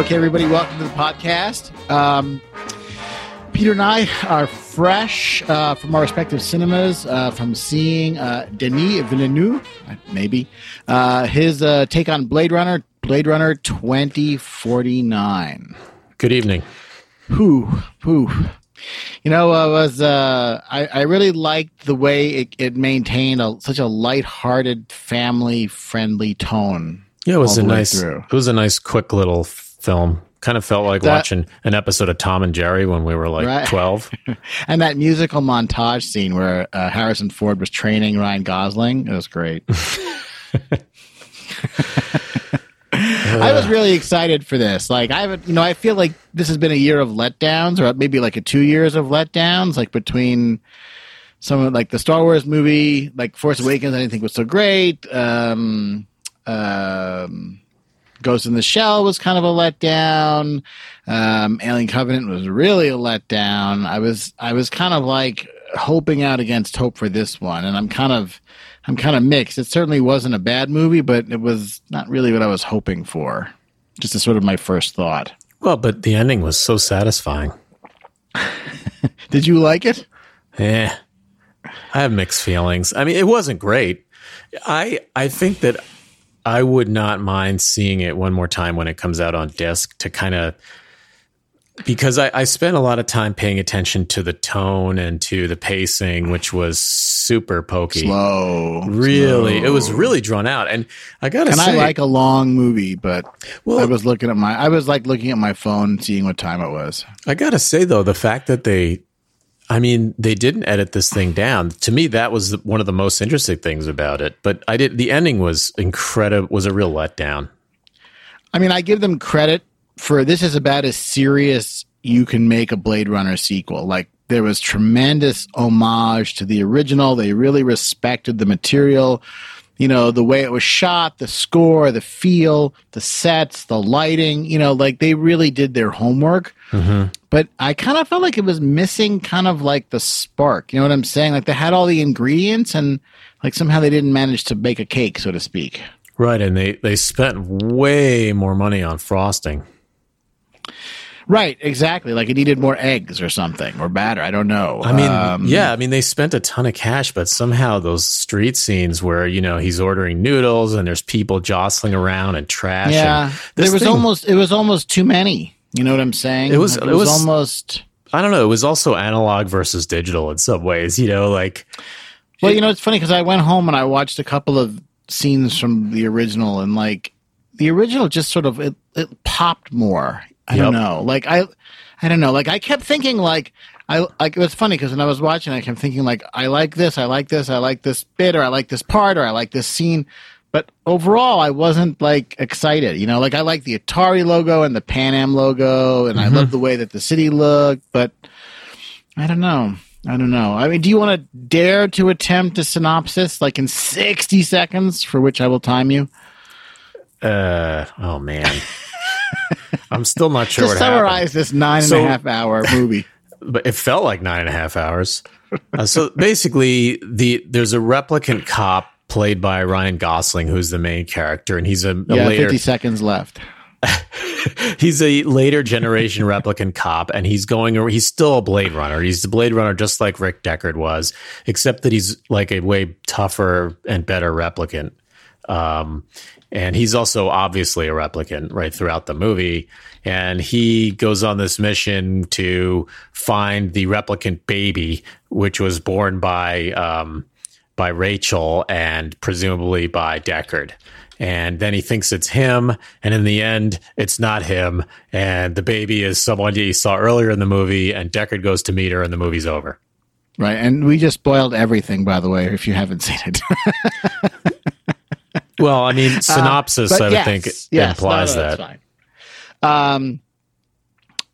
Okay, everybody, welcome to the podcast. Um, Peter and I are fresh uh, from our respective cinemas uh, from seeing uh, Denis Villeneuve, uh, maybe, uh, his uh, take on Blade Runner, Blade Runner 2049. Good evening. Whew, whew. You know, I was uh, I, I really liked the way it, it maintained a, such a light-hearted, family-friendly tone. Yeah, it was a nice. through. It was a nice, quick little film. Kind of felt like That- watching an episode of Tom and Jerry when we were like Right. twelve. And that musical montage scene where uh, Harrison Ford was training Ryan Gosling, it was great. I was really excited for this. Like I haven't, you know, I feel like this has been a year of letdowns, or maybe like a two years of letdowns, like between some of like the Star Wars movie, like Force Awakens, I didn't think was so great. Um, um, Ghost in the Shell was kind of a letdown. Um, Alien Covenant was really a letdown. I was I was kind of like hoping out against hope for this one, and I'm kind of I'm kind of mixed. It certainly wasn't a bad movie, but it was not really what I was hoping for. Just a sort of my first thought. Well, but the ending was so satisfying. Did you like it? Yeah, I have mixed feelings. I mean, it wasn't great. I I think that I would not mind seeing it one more time when it comes out on disc to kind of because I, I spent a lot of time paying attention to the tone and to the pacing, which was super pokey. Slow. Really, it was really drawn out, and I gotta And say, I like a long movie, but Well- I was looking at my I was like looking at my phone, seeing what time it was. I gotta say though, the fact that they, I mean, they didn't edit this thing down. To me, that was one of the most interesting things about it. But I did. The ending was incredible. Was a real letdown. I mean, I give them credit for this is about as serious you can make a Blade Runner sequel. Like there was tremendous homage to the original. They really respected the material. You know, the way it was shot, the score, the feel, the sets, the lighting, you know, like they really did their homework. Mm-hmm. But I kind of felt like it was missing kind of like the spark. You know what I'm saying? Like they had all the ingredients and like somehow they didn't manage to bake a cake, so to speak. Right, and they they spent way more money on frosting. Right, exactly. Like it needed more eggs or something or batter. I don't know. I mean, Um, yeah, I mean they spent a ton of cash, but somehow those street scenes where you know he's ordering noodles and there's people jostling around and trash. yeah. and There was thing- almost it was almost too many. You know what I'm saying? It was- Like, it was- almost. I don't know. It was also analog versus digital in some ways. You know, like Well, you know, it's funny because I went home and I watched a couple of scenes from the original, and like the original just sort of it, it popped more. I don't know. Like I, I don't know. Like I kept thinking like. I like it was funny because when I was watching, I kept thinking like I like this, I like this, I like this bit, or I like this part, or I like this scene. But overall, I wasn't like excited. You know, like I like the Atari logo and the Pan Am logo, and I love the way that the city looked. But I don't know. I don't know. I mean, do you want to dare to attempt a synopsis like in 60 seconds, for which I will time you? Uh oh man. I'm still not sure Just what happened. summarize this nine and a half hour movie. But it felt like nine and a half hours. Uh, so basically the there's a replicant cop played by Ryan Gosling who's the main character and he's a, a yeah, later 50 seconds left. he's a later generation replicant cop and he's going he's still a blade runner he's the blade runner just like rick deckard was except that he's like a way tougher and better replicant um, and he's also obviously a replicant right throughout the movie and he goes on this mission to find the replicant baby which was born by um, by Rachel and presumably by Deckard. And then he thinks it's him, and in the end, it's not him. And the baby is someone he saw earlier in the movie, and Deckard goes to meet her, and the movie's over. Right. And we just spoiled everything, by the way, if you haven't seen it. Well, I mean, synopsis, Uh, I would yes, think, yes, implies no, no, that. Um,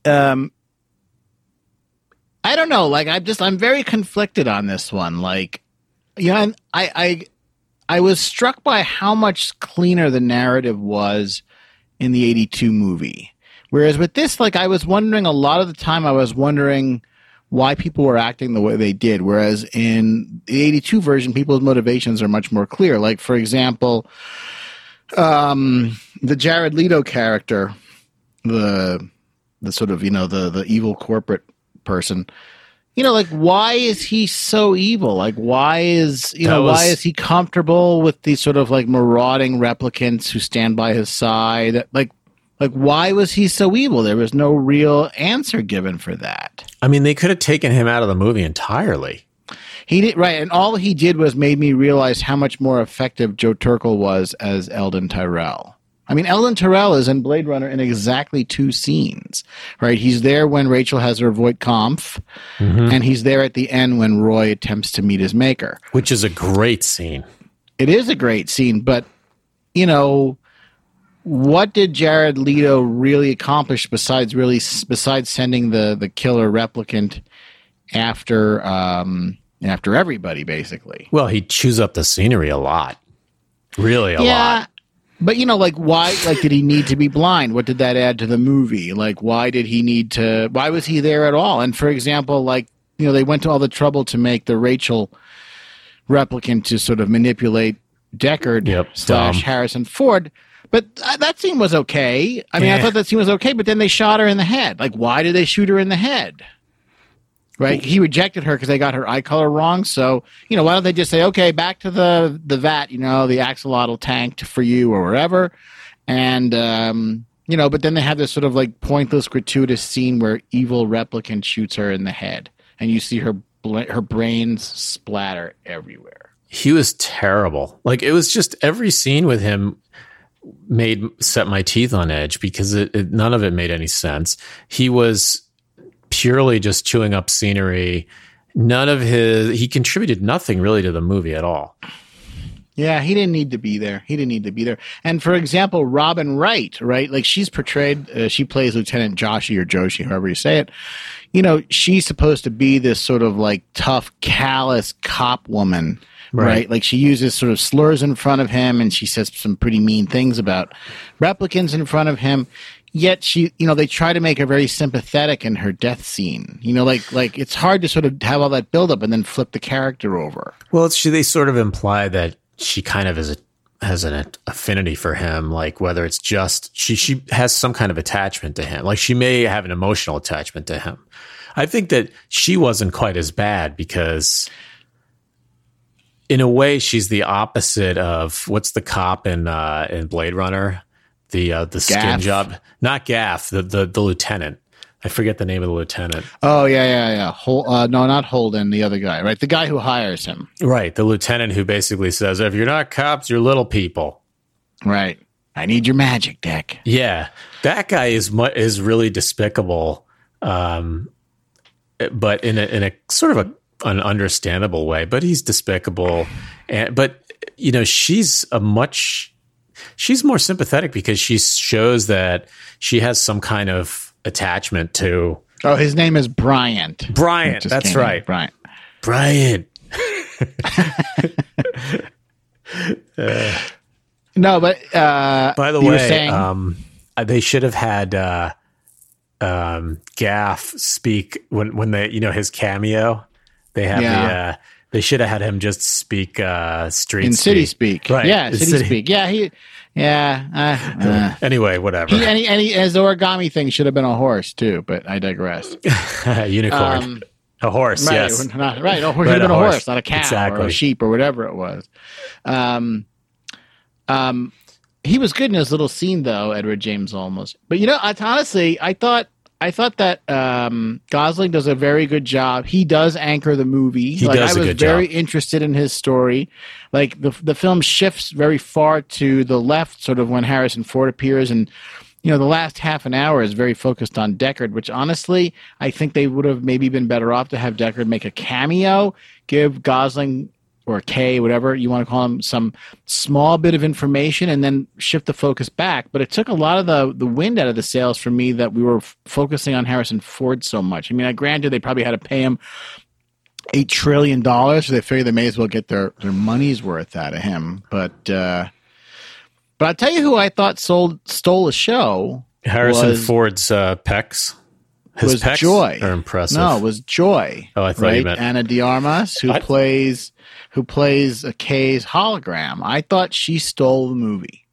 um, I don't know. Like, I'm just, I'm very conflicted on this one. Like, you know, I, I, I was struck by how much cleaner the narrative was in the 82 movie. Whereas with this, like, I was wondering a lot of the time, I was wondering why people were acting the way they did. Whereas in the 82 version, people's motivations are much more clear. Like, for example, um, the Jared Leto character, the the sort of you know the the evil corporate person. You know, like why is he so evil? Like why is you That know why is he comfortable with these sort of like marauding replicants who stand by his side? Like like why was he so evil? There was no real answer given for that. I mean, they could have taken him out of the movie entirely. He did right, and all he did was made me realize how much more effective Joe Turkel was as Eldon Tyrell. I mean, Eldon Tyrell is in Blade Runner in exactly two scenes, right? He's there when Rachel has her Voight Kampff, mm-hmm. and he's there at the end when Roy attempts to meet his maker. which is a great scene. It is a great scene, but you know, what did Jared Leto really accomplish besides really besides sending the the killer replicant after um after everybody basically? Well, he chews up the scenery a lot. Really a lot. But you know, like why like did he need to be blind? What did that add to the movie? Like why did he need to why was he there at all? And for example, like, you know, they went to all the trouble to make the Rachel replicant to sort of manipulate Deckard Yep, slash. Harrison Ford. But that scene was okay. I mean, I thought that scene was okay, but then they shot her in the head. Like, why did they shoot her in the head? Right? He rejected her because they got her eye color wrong. So, you know, why don't they just say, okay, back to the the vat, you know, the axolotl tank for you or wherever, and um, you know, but then they have this sort of like pointless, gratuitous scene where evil replicant shoots her in the head, and you see her her brains splatter everywhere. He was terrible. Like it was just every scene with him made set my teeth on edge because it, it none of it made any sense. He was purely just chewing up scenery. None of his he contributed nothing really to the movie at all. Yeah, he didn't need to be there. He didn't need to be there. And for example, Robin Wright, right? Like she's portrayed, uh, she plays Lieutenant Joshi or Joshi, however you say it. You know, she's supposed to be this sort of like tough, callous cop woman, right? Right. Like she uses sort of slurs in front of him and she says some pretty mean things about replicants in front of him. Yet she, you know, they try to make her very sympathetic in her death scene. You know, like like it's hard to sort of have all that buildup and then flip the character over. Well, it's, they sort of imply that she kind of is a, has an affinity for him, like whether it's just she she has some kind of attachment to him, like she may have an emotional attachment to him. I think that she wasn't quite as bad because, in a way, she's the opposite of what's the cop in uh, in Blade Runner, the uh, the skin Gaff? job, not Gaff, the, the the lieutenant. I forget the name of the lieutenant. Oh yeah, yeah, yeah. Hol- uh, no, not Holden, the other guy, right? The guy who hires him, Right, the lieutenant who basically says, "If you're not cops, you're little people." right? I need your magic deck. Yeah, that guy is mu- is really despicable, um, but in a in a sort of a an understandable way. But he's despicable, and but you know she's a much she's more sympathetic because she shows that she has some kind of attachment to Oh, his name is Bryant. Bryant. That's right, Bryant. Bryant. No, but uh, By the way, saying- um, uh, they should have had uh, um, Gaff speak when when they you know his cameo. They have the Yeah. uh, they should have had him just speak uh, street in speak. city speak, Right. Yeah, city, city- speak. Yeah, he, yeah. Uh, uh. Anyway, whatever. He, and, he, and he, his origami thing should have been a horse too, but I digress. Unicorn, Um, a horse. right, yes, not, right. A horse Right, should have a been a horse, horse. not a cow or a sheep or whatever it was. Um, um, he was good in his little scene though, Edward James Olmos. But you know, I, honestly, I thought I thought that um, Gosling does a very good job. He does anchor the movie. He like, does I a was good very job. interested in his story. Like the the film shifts very far to the left, sort of when Harrison Ford appears, and you know the last half an hour is very focused on Deckard. Which honestly, I think they would have maybe been better off to have Deckard make a cameo, give Gosling or K, whatever you want to call them, some small bit of information, and then shift the focus back. But it took a lot of the the wind out of the sails for me that we were f- focusing on Harrison Ford so much. I mean, I granted they probably had to pay him eight trillion dollars, so they figured they may as well get their their money's worth out of him. But uh, but I'll tell you who I thought sold stole a show Harrison was- Ford's uh, pecs. His was pecs Joy. are impressive. No, it was Joy. Oh, I thought you right? meant- Ana de Armas, who I- plays who plays a Kay's hologram. I thought she stole the movie.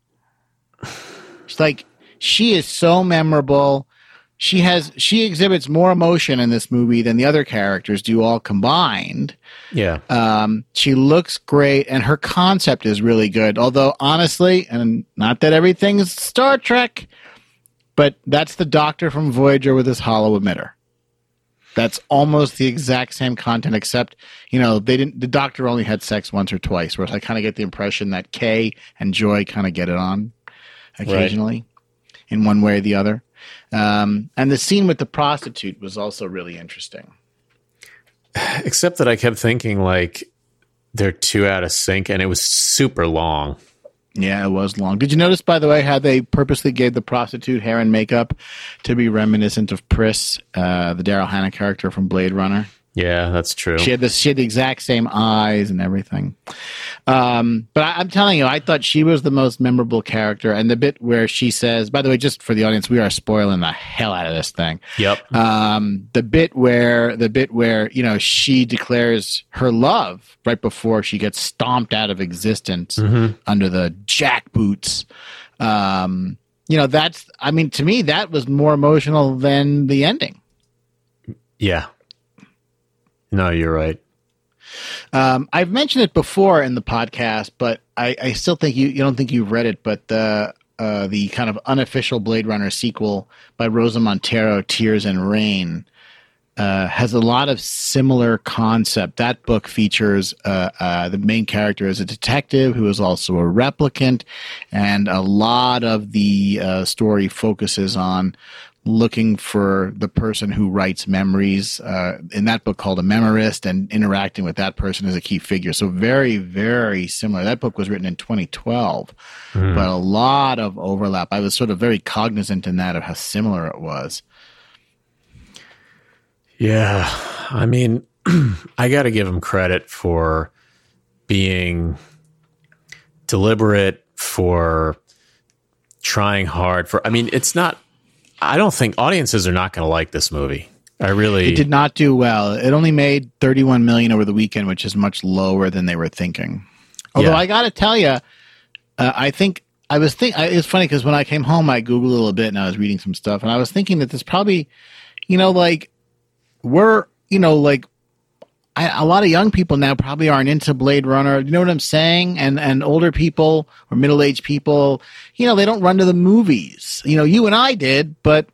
She's like she is so memorable. She has she exhibits more emotion in this movie than the other characters do all combined. Yeah. Um, she looks great, and her concept is really good. Although honestly, and not that everything's Star Trek, but that's the Doctor from Voyager with his holo emitter. That's almost the exact same content, except you know they didn't. The Doctor only had sex once or twice, whereas I kind of get the impression that Kay and Joy kind of get it on occasionally, in one way or the other. Um, and the scene with the prostitute was also really interesting. Except that I kept thinking like they're too out of sync, and it was super long. Yeah, it was long. Did you notice, by the way, how they purposely gave the prostitute hair and makeup to be reminiscent of Pris, uh, the Daryl Hannah character from Blade Runner? Yeah, that's true. She had this. She had the exact same eyes and everything. Um, but I, I'm telling you, I thought she was the most memorable character. And the bit where she says, by the way, just for the audience, we are spoiling the hell out of this thing. Yep. Um, the bit where the bit where you know she declares her love right before she gets stomped out of existence under the jackboots. Um, you know, that's. I mean, to me, that was more emotional than the ending. Yeah. No, you're right. Um, I've mentioned it before in the podcast, but I, I still think you, you don't think you've read it, but the uh, the kind of unofficial Blade Runner sequel by Rosa Montero, Tears in Rain, uh, has a lot of similar concept. That book features uh, uh, the main character as a detective who is also a replicant, and a lot of the uh, story focuses on looking for the person who writes memories uh, in that book called a memorist and interacting with that person as a key figure so very very similar that book was written in 2012 but a lot of overlap i was sort of very cognizant in that of how similar it was Yeah. I mean, I got to give him credit for being deliberate, for trying hard. For, I mean, it's not, I don't think audiences are not going to like this movie. I really, it did not do well it only made 31 million over the weekend which is much lower than they were thinking although Yeah. i gotta tell you uh, i think i was think I- it's funny because when i came home i googled a little bit and i was reading some stuff and i was thinking that this probably you know like we're you know like I, a lot of young people now probably aren't into Blade Runner. You know what I'm saying? And and older people or middle aged people, you know, they don't run to the movies. You know, you and I did, but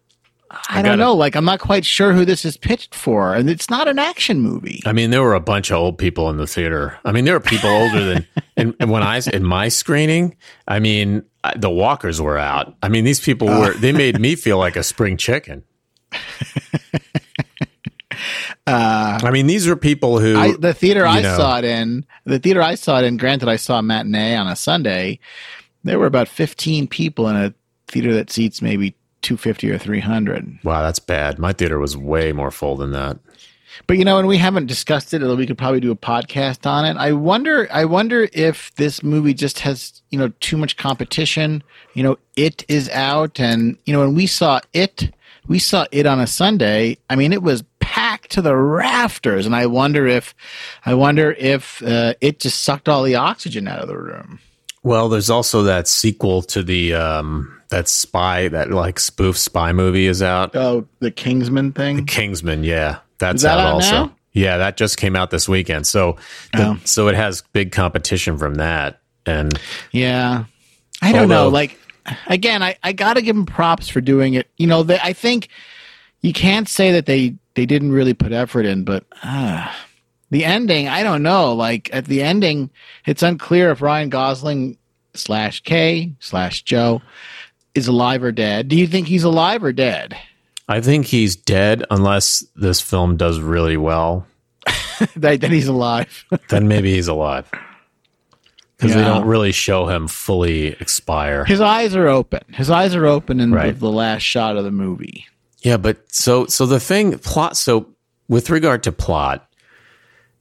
I, I don't know. Like, I'm not quite sure who this is pitched for, and it's not an action movie. I mean, there were a bunch of old people in the theater. I mean, there were people older than, and, and when I, in my screening, I mean, the walkers were out. I mean, these people oh. were, they made me feel like a spring chicken. Uh, I mean, these were people who, I, the theater I know. saw it in, the theater I saw it in. Granted, I saw a matinee on a Sunday. There were about 15 people in a theater that seats maybe 250 or 300. wow, that's bad. My theater was way more full than that. But you know, and we haven't discussed it, although we could probably do a podcast on it. I wonder, I wonder if this movie just has, you know, too much competition. You know, it is out, and you know, when we saw it, we saw it on a Sunday. I mean, it was packed to the rafters, and I wonder if, I wonder if uh, it just sucked all the oxygen out of the room. Well, there's also that sequel to the, um, that spy, that like spoof spy movie is out. Oh, the Kingsman thing. The Kingsman, yeah, that's that out out also. now? Yeah, that just came out this weekend. So, the, Oh. so it has big competition from that. And Yeah. I don't know. Like, again, I, I got to give them props for doing it. You know, they, I think you can't say that they, they didn't really put effort in, but uh, the ending, I don't know. Like, at the ending, it's unclear if Ryan Gosling slash K slash Joe is alive or dead. Do you think he's alive or dead? I think he's dead unless this film does really well. that, that he's alive. Then maybe he's alive. Because they don't really show him fully expire. His eyes are open. His eyes are open in Right. the, the last shot of the movie. Yeah, but so so the thing plot so with regard to plot,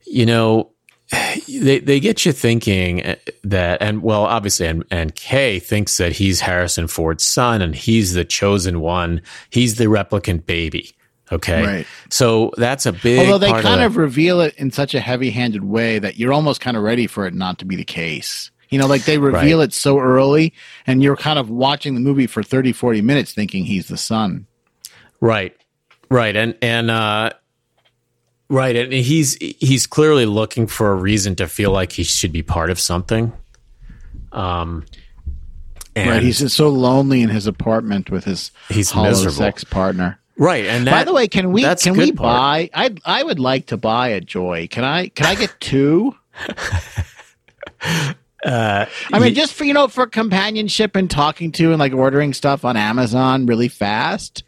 you know, they they get you thinking eh, that and well obviously and and Kay thinks that he's Harrison Ford's son and he's the chosen one. He's the replicant baby. Okay. Right. So that's a big Although they kind of, of reveal it in such a heavy-handed way that you're almost kind of ready for it not to be the case. You know, like they reveal it so early, and you're kind of watching the movie for 30, 40 minutes thinking he's the son. Right. Right. And, and, uh, right. And he's, he's clearly looking for a reason to feel like he should be part of something. Um, and right. He's just so lonely in his apartment with his he's hollow miserable. sex partner. Right, and that, by the way, can we can we part. buy? I I would like to buy a Joy. Can I can I get two? Uh, I mean, just for you know, for companionship and talking to and like ordering stuff on Amazon really fast.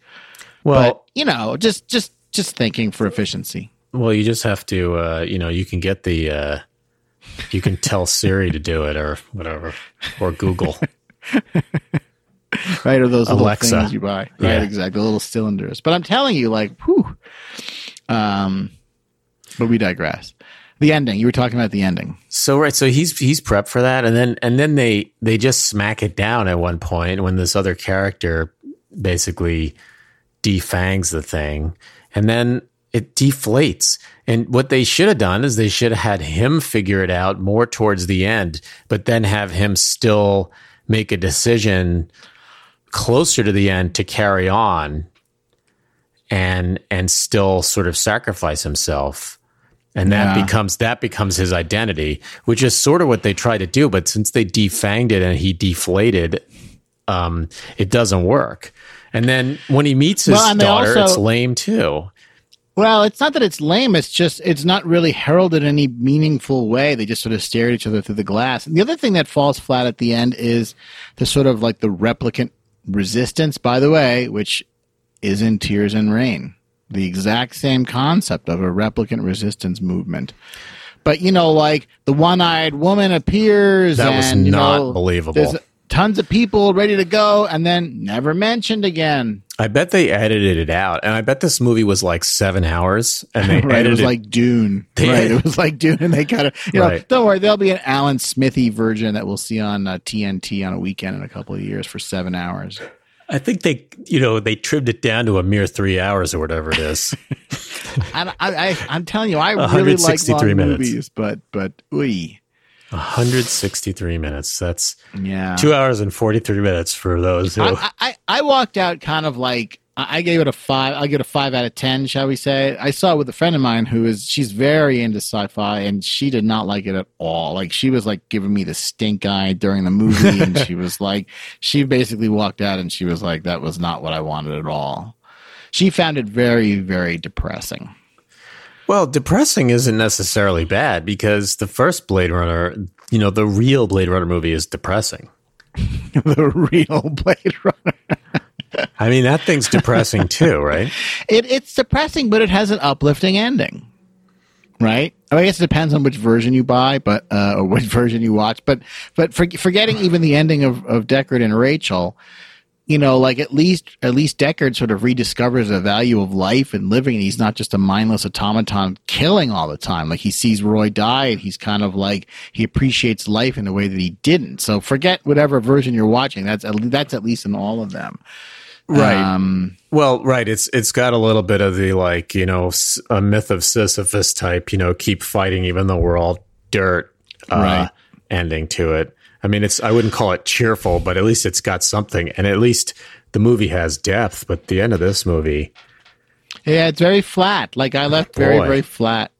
Well, but you know, just just just thinking for efficiency. well, you just have to, uh, you know, you can get the, uh, you can tell Siri to do it or whatever, or Google. right? Or those little Alexa. things you buy, right? Yeah. Exactly, the little cylinders. But I'm telling you, like, whew. Um, but we digress. The ending. You were talking about the ending. So right, so he's he's prepped for that, and then and then they they just smack it down at one point when this other character basically defangs the thing, and then it deflates. And what they should have done is they should have had him figure it out more towards the end, but then have him still make a decision closer to the end to carry on and and still sort of sacrifice himself and that Yeah. becomes that becomes his identity which is sort of what they try to do but since they defanged it and he deflated um it doesn't work and then when he meets his Well, daughter also- it's lame too Well, it's not that it's lame. It's just it's not really heralded in any meaningful way. They just sort of stare at each other through the glass. And the other thing that falls flat at the end is the sort of like the replicant resistance. By the way, which is in Tears in Rain, the exact same concept of a replicant resistance movement. But you know, like the one-eyed woman appears. That was and, you not know, believable. There's tons of people ready to go, and then never mentioned again. i bet they edited it out and i bet this movie was like seven hours and they right, it was like Dune. They- right, it was like Dune, and they kind of, you know, don't worry, there'll be an Alan Smithee version that we'll see on uh, TNT on a weekend in a couple of years for seven hours. i think they you know they trimmed it down to a mere three hours or whatever it is And I, I, I'm telling you, I really like 163 long minutes. movies, but, but, ooh, 163 minutes that's yeah. two hours and 43 minutes for those who I, I, I walked out kind of like I I gave it a five. I'll give it a five out of ten, shall we say? I saw it with a friend of mine who is she's very into sci-fi, and she did not like it at all. Like she was like giving me the stink eye during the movie, and she was like, she basically walked out and she was like, that was not what I wanted at all. She found it very, very depressing. Well, depressing isn't necessarily bad because the first Blade Runner, you know, the real Blade Runner movie is depressing. the real Blade Runner. I mean, that thing's depressing too, right? It, it's depressing, but it has an uplifting ending, right? I, mean, I guess it depends on which version you buy, but uh, or which version you watch. But but for, forgetting even the ending of of Deckard and Rachel, you know, like at least at least Deckard sort of rediscovers the value of life and living, and he's not just a mindless automaton killing all the time. Like he sees Roy die, and he's kind of like he appreciates life in a way that he didn't. So forget whatever version you're watching. That's at, that's at least in all of them. Right. Um, Well, right. It's it's got a little bit of the like you know a myth of Sisyphus type. You know, keep fighting even though we're all dirt. Uh, Right. Ending to it. I mean, it's I wouldn't call it cheerful, but at least it's got something, and at least the movie has depth. But the end of this movie, Yeah, it's very flat. Like I left very, very flat.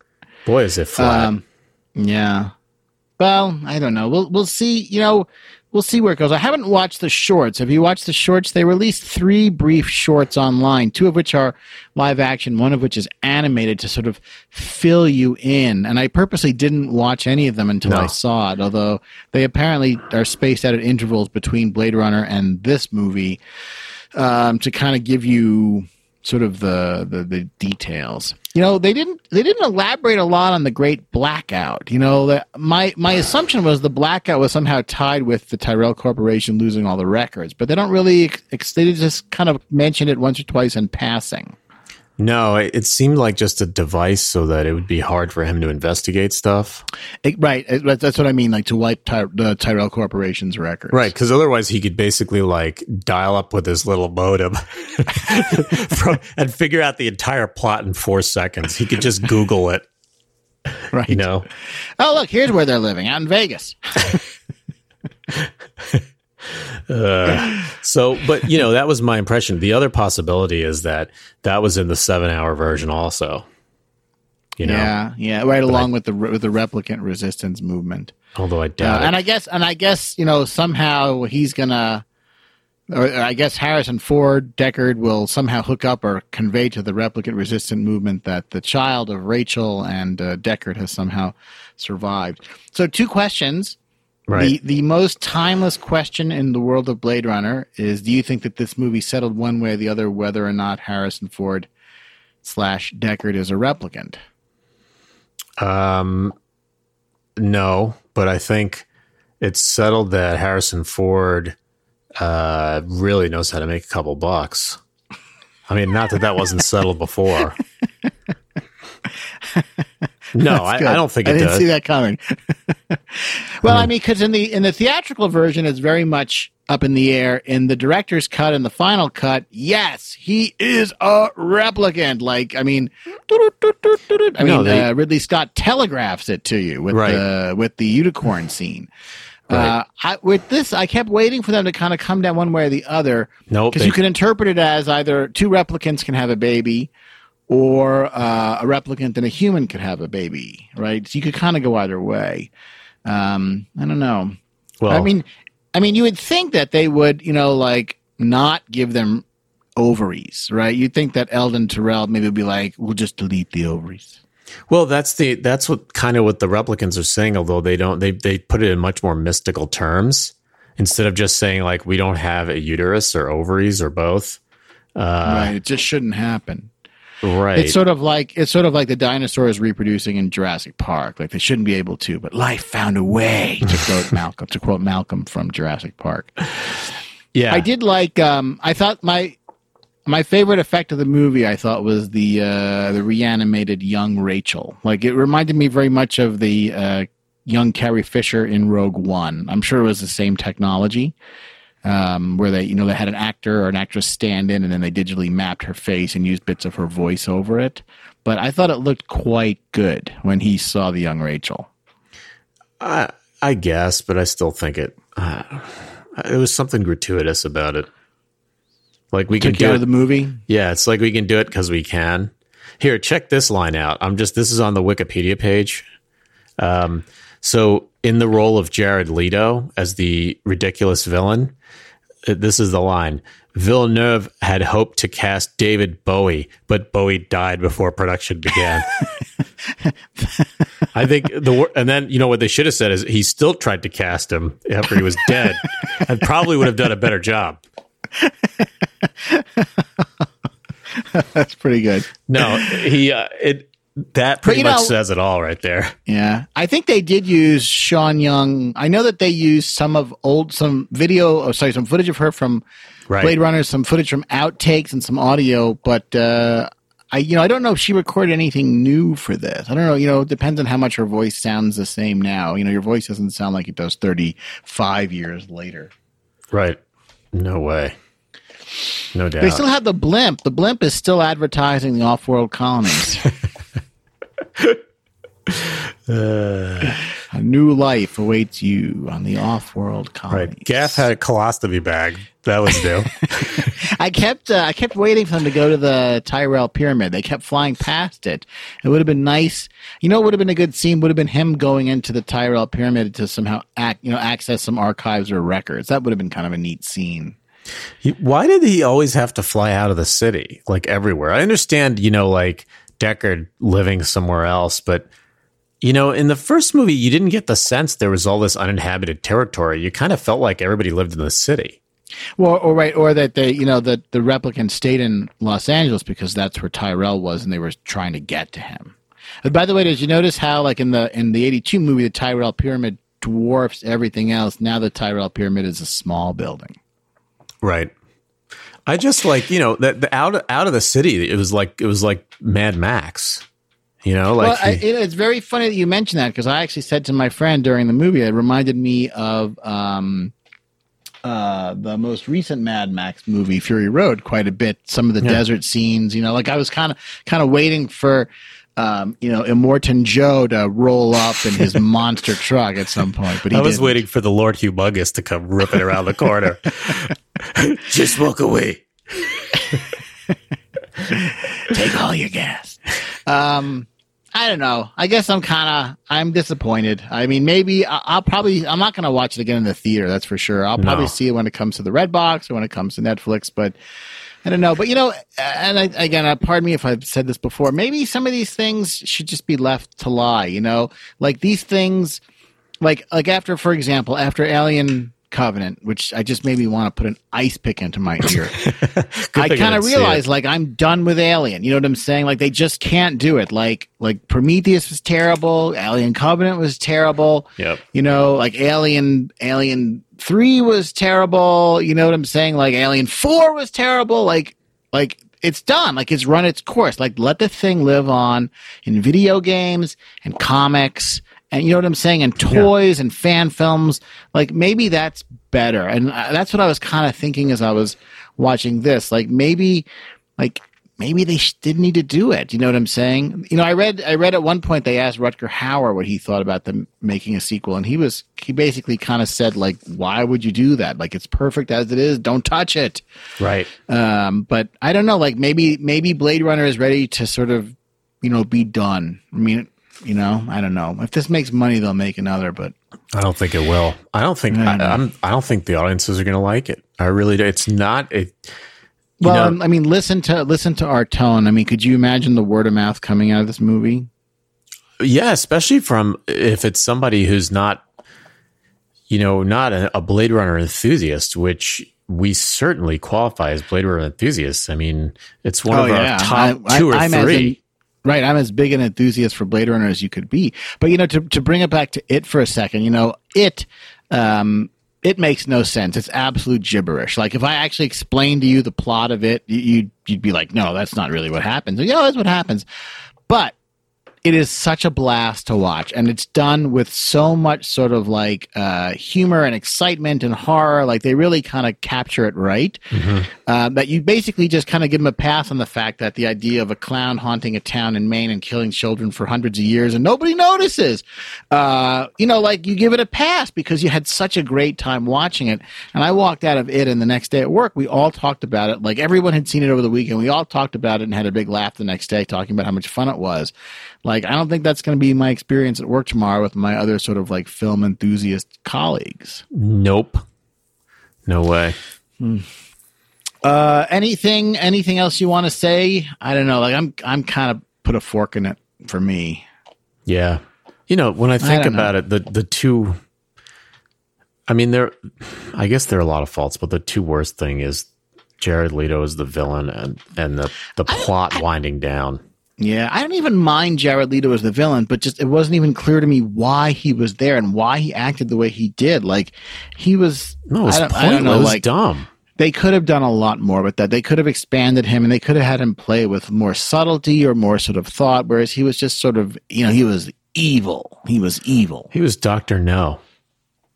boy, is it flat. Um, yeah. Well, I don't know. We'll we'll see. You know, we'll see where it goes. I haven't watched the shorts. Have you watched the shorts? They released three brief shorts online, two of which are live action, one of which is animated to sort of fill you in. And I purposely didn't watch any of them until No. I saw it, although they apparently are spaced out at intervals between Blade Runner and this movie um, to kind of give you sort of the, the the details. You know, they didn't they didn't elaborate a lot on the Great Blackout. You know, that my my assumption was the blackout was somehow tied with the Tyrell Corporation losing all the records, but they don't really they just kind of mention it once or twice in passing. No, it, it seemed like just a device so that it would be hard for him to investigate stuff. It- right, it- that's what I mean, like to wipe Ty- the Tyrell Corporation's records. Right, because otherwise he could basically like dial up with his little modem from, and figure out the entire plot in four seconds. He could just Google it, right. you know. Oh, look, here's where they're living out in Vegas. Uh, so, but you know, that was my impression. The other possibility is that that was in the seven-hour version, also. You know, yeah, yeah, right along with the with the replicant resistance movement. although I Uh, doubt and. I guess, and I guess, you know, somehow he's gonna, or I guess Harrison Ford, Deckard will somehow hook up or convey to the replicant resistant movement that the child of Rachel and uh, Deckard has somehow survived. So, two questions. Right. The the most timeless question in the world of Blade Runner is: Do you think that this movie settled one way or the other whether or not Harrison Ford slash Deckard is a replicant? Um, no, but I think it's settled that Harrison Ford uh, really knows how to make a couple bucks. I mean, not that that wasn't settled before. No, I, I don't think I didn't does. see that coming. well, I mean, because in the in the theatrical version, it's very much up in the air. In the director's cut and the final cut, yes, he is a replicant. Like, I mean, I No, mean, they- uh, Ridley Scott telegraphs it to you with Right. the with the unicorn scene. Uh, I, with this, I kept waiting for them to kind of come down one way or the other Nope. because you can interpret it as either two replicants can have a baby or uh, a replicant and a human could have a baby, right? So you could kind of go either way. Um, I don't know. well, I mean, I mean, you would think that they would, you know, like not give them ovaries, right? You'd think that Eldon Tyrell maybe would be like, "We'll just delete the ovaries." Well, that's the that's what kind of what the replicants are saying. Although they don't, they they put it in much more mystical terms instead of just saying like we don't have a uterus or ovaries or both. Uh, right? It just shouldn't happen. Right. It's sort of like it's sort of like the dinosaurs reproducing in Jurassic Park. Like they shouldn't be able to, but life found a way. To quote Malcolm, to quote Malcolm from Jurassic Park. yeah. I did like. Um, I thought my my favorite effect of the movie. I thought was the uh, the reanimated young Rachel. Like it reminded me very much of the uh, young Carrie Fisher in Rogue One. I'm sure it was the same technology. Um, where they, you know, they had an actor or an actress stand in, and then they digitally mapped her face and used bits of her voice over it. But I thought it looked quite good when he saw the young Rachel. I, I guess, but I still think it. Uh, it was something gratuitous about it. Like we can Took do it. the movie. yeah, it's like we can do it because we can. Here, check this line out. I'm just. This is on the Wikipedia page. Um, so in the role of Jared Leto as the ridiculous villain, this is the line. Villeneuve had hoped to cast David Bowie, but Bowie died before production began. I think the and then you know what they should have said is he still tried to cast him after he was dead, and probably would have done a better job. That's pretty good. No, he uh, it that pretty much know- says it all right there. Yeah, I think they did use Sean Young. I know that they used some of old, some video, oh, sorry, some footage of her from Right. Blade Runner, some footage from outtakes and some audio. But uh, I, you know, I don't know if she recorded anything new for this. I don't know. You know, it depends on how much her voice sounds the same now. You know, your voice doesn't sound like it does thirty-five years later. Right. No way. No doubt. They still have the blimp. The blimp is still advertising the off-world colonies. A new life awaits you on the off-world colonies. right. Gaff had a colostomy bag. That was new. I kept uh, I kept waiting for them to go to the Tyrell Pyramid. They kept flying past it. It would have been nice. You know, what would have been a good scene would have been him going into the Tyrell Pyramid to somehow act, you know, access some archives or records. That would have been kind of a neat scene. He- Why did he always have to fly out of the city, like everywhere? I understand, you know, like Deckard living somewhere else, but you know, in the first movie, you didn't get the sense there was all this uninhabited territory. You kind of felt like everybody lived in the city. Well, or right, or that they, you know, that the replicant stayed in Los Angeles because that's where Tyrell was, and they were trying to get to him. And by the way, did you notice how, like in the in the '82 movie, the Tyrell Pyramid dwarfs everything else? Now the Tyrell Pyramid is a small building. Right. I just like you know that the out out of the city. It was like it was like Mad Max. You know, like well, I, it, it's very funny that you mention that because I actually said to my friend during the movie, it reminded me of um, uh, the most recent Mad Max movie, Fury Road, quite a bit. Some of the Yeah. desert scenes, you know, like I was kind of kind of waiting for um, you know, Immortan Joe to roll up in his monster truck at some point. But he I was didn't. waiting for the Lord Humungus to come ripping around the corner. Just walk away. Take all your gas. Um, I don't know. I guess I'm kind of I'm disappointed. I mean, maybe I- I'll probably I'm not going to watch it again in the theater. That's for sure. I'll probably No. see it when it comes to the Red Box or when it comes to Netflix. But I don't know. But you know, and I, again, uh, pardon me if I've said this before. Maybe some of these things should just be left to lie. You know, like these things, like like after, for example, after Alien. Covenant, which I just made me want to put an ice pick into my ear. I kind of realized like I'm done with Alien. You know what I'm saying? Like they just can't do it. Like like Prometheus was terrible, Alien Covenant was terrible. Yep. You know, like Alien Alien 3 was terrible. You know what I'm saying? Like Alien 4 was terrible. Like like it's done. Like it's run its course. Like let the thing live on in video games and comics and you know what I'm saying and toys and fan films. Like maybe that's better. And that's what I was kind of thinking as I was watching this. Like maybe like maybe they sh- didn't need to do it. You know what I'm saying? You know, I read I read at one point they asked Rutger Hauer what he thought about them making a sequel, and he was he basically kind of said like, "Why would you do that? Like it's perfect as it is. Don't touch it." Right. Um, but I don't know. Like maybe maybe Blade Runner is ready to sort of you know be done. I mean, you know, I don't know. If this makes money, they'll make another. But I don't think it will. I don't think I I. I'm. I don't think the audiences are going to like it. I really do. It's not. It, well, know, I mean, listen to listen to our tone. I mean, could you imagine the word of mouth coming out of this movie? yeah, especially from if it's somebody who's not, you know, not a, a Blade Runner enthusiast, which we certainly qualify as Blade Runner enthusiasts. I mean, it's one Oh, of yeah. our top I- I- two or I'm three. Right, I'm as big an enthusiast for Blade Runner as you could be. But you know, to to bring it back to it for a second, you know, it um it makes no sense. It's absolute gibberish. Like if I actually explained to you the plot of it, you- you'd you'd be like, "No, that's not really what happens." Yeah, that's what happens. But it is such a blast to watch and it's done with so much sort of like uh, humor and excitement and horror like they really kind of capture it right. Uh, that you basically just kind of give them a pass on the fact that the idea of a clown haunting a town in maine and killing children for hundreds of years and nobody notices. Uh, you know like you give it a pass because you had such a great time watching it. And i walked out of it and the next day at work we all talked about it. Like everyone had seen it over the weekend. We all talked about it and had a big laugh the next day talking about how much fun it was. like i don't think that's going to be my experience at work tomorrow with my other sort of like film enthusiast colleagues Nope. No way. uh anything anything else you want to say i don't know like i'm i'm kind of put a fork in it for me Yeah. You know, when I think don't know. about it, the the two I mean there I guess there are a lot of faults, but the two worst thing is Jared Leto is the villain and and the the plot winding down. Yeah i don't even mind jared leto as the villain but just it wasn't even clear to me why he was there and why he acted the way he did like he was No, it was I don't. I don't know like dumb. they could have done a lot more with that. They could have expanded him and they could have had him play with more subtlety or more sort of thought, whereas he was just sort of, you know, he was evil. He was evil. He was Doctor No.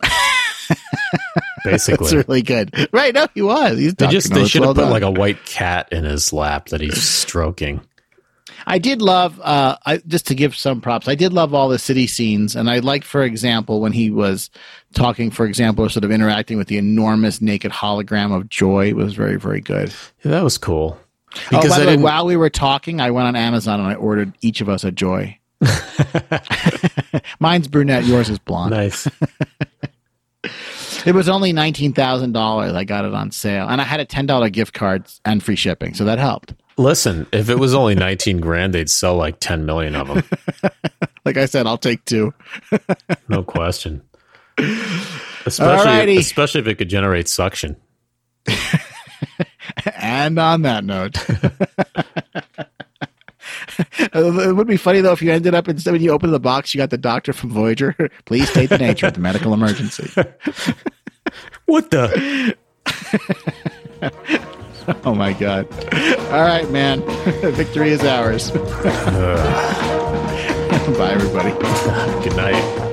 Basically. That's really good. Right. No, he was. He's they Dr. just No, they should have put done. like a white cat in his lap that he's stroking. I did love, uh, I, just to give some props, I did love all the city scenes. And I liked, for example, when he was talking, for example, or sort of interacting with the enormous naked hologram of Joy it was very, very good. Yeah, that was cool. oh, Because by I the way, while we were talking, I went on Amazon and I ordered each of us a Joy. Mine's brunette, yours is blonde. nice. It was only nineteen thousand dollars. I got it on sale, and I had a ten dollar gift card and free shipping, so that helped. Listen, if it was only 19 grand, they'd sell like 10 million of them. Like I said, I'll take two. No question. Alrighty. Especially, especially if it could generate suction. And on that note, uh, it would be funny though if you ended up instead when you opened the box, you got the doctor from Voyager. Please state the nature of the medical emergency. What the? Oh my god! All right, man. Victory is ours. Bye, everybody. Good night.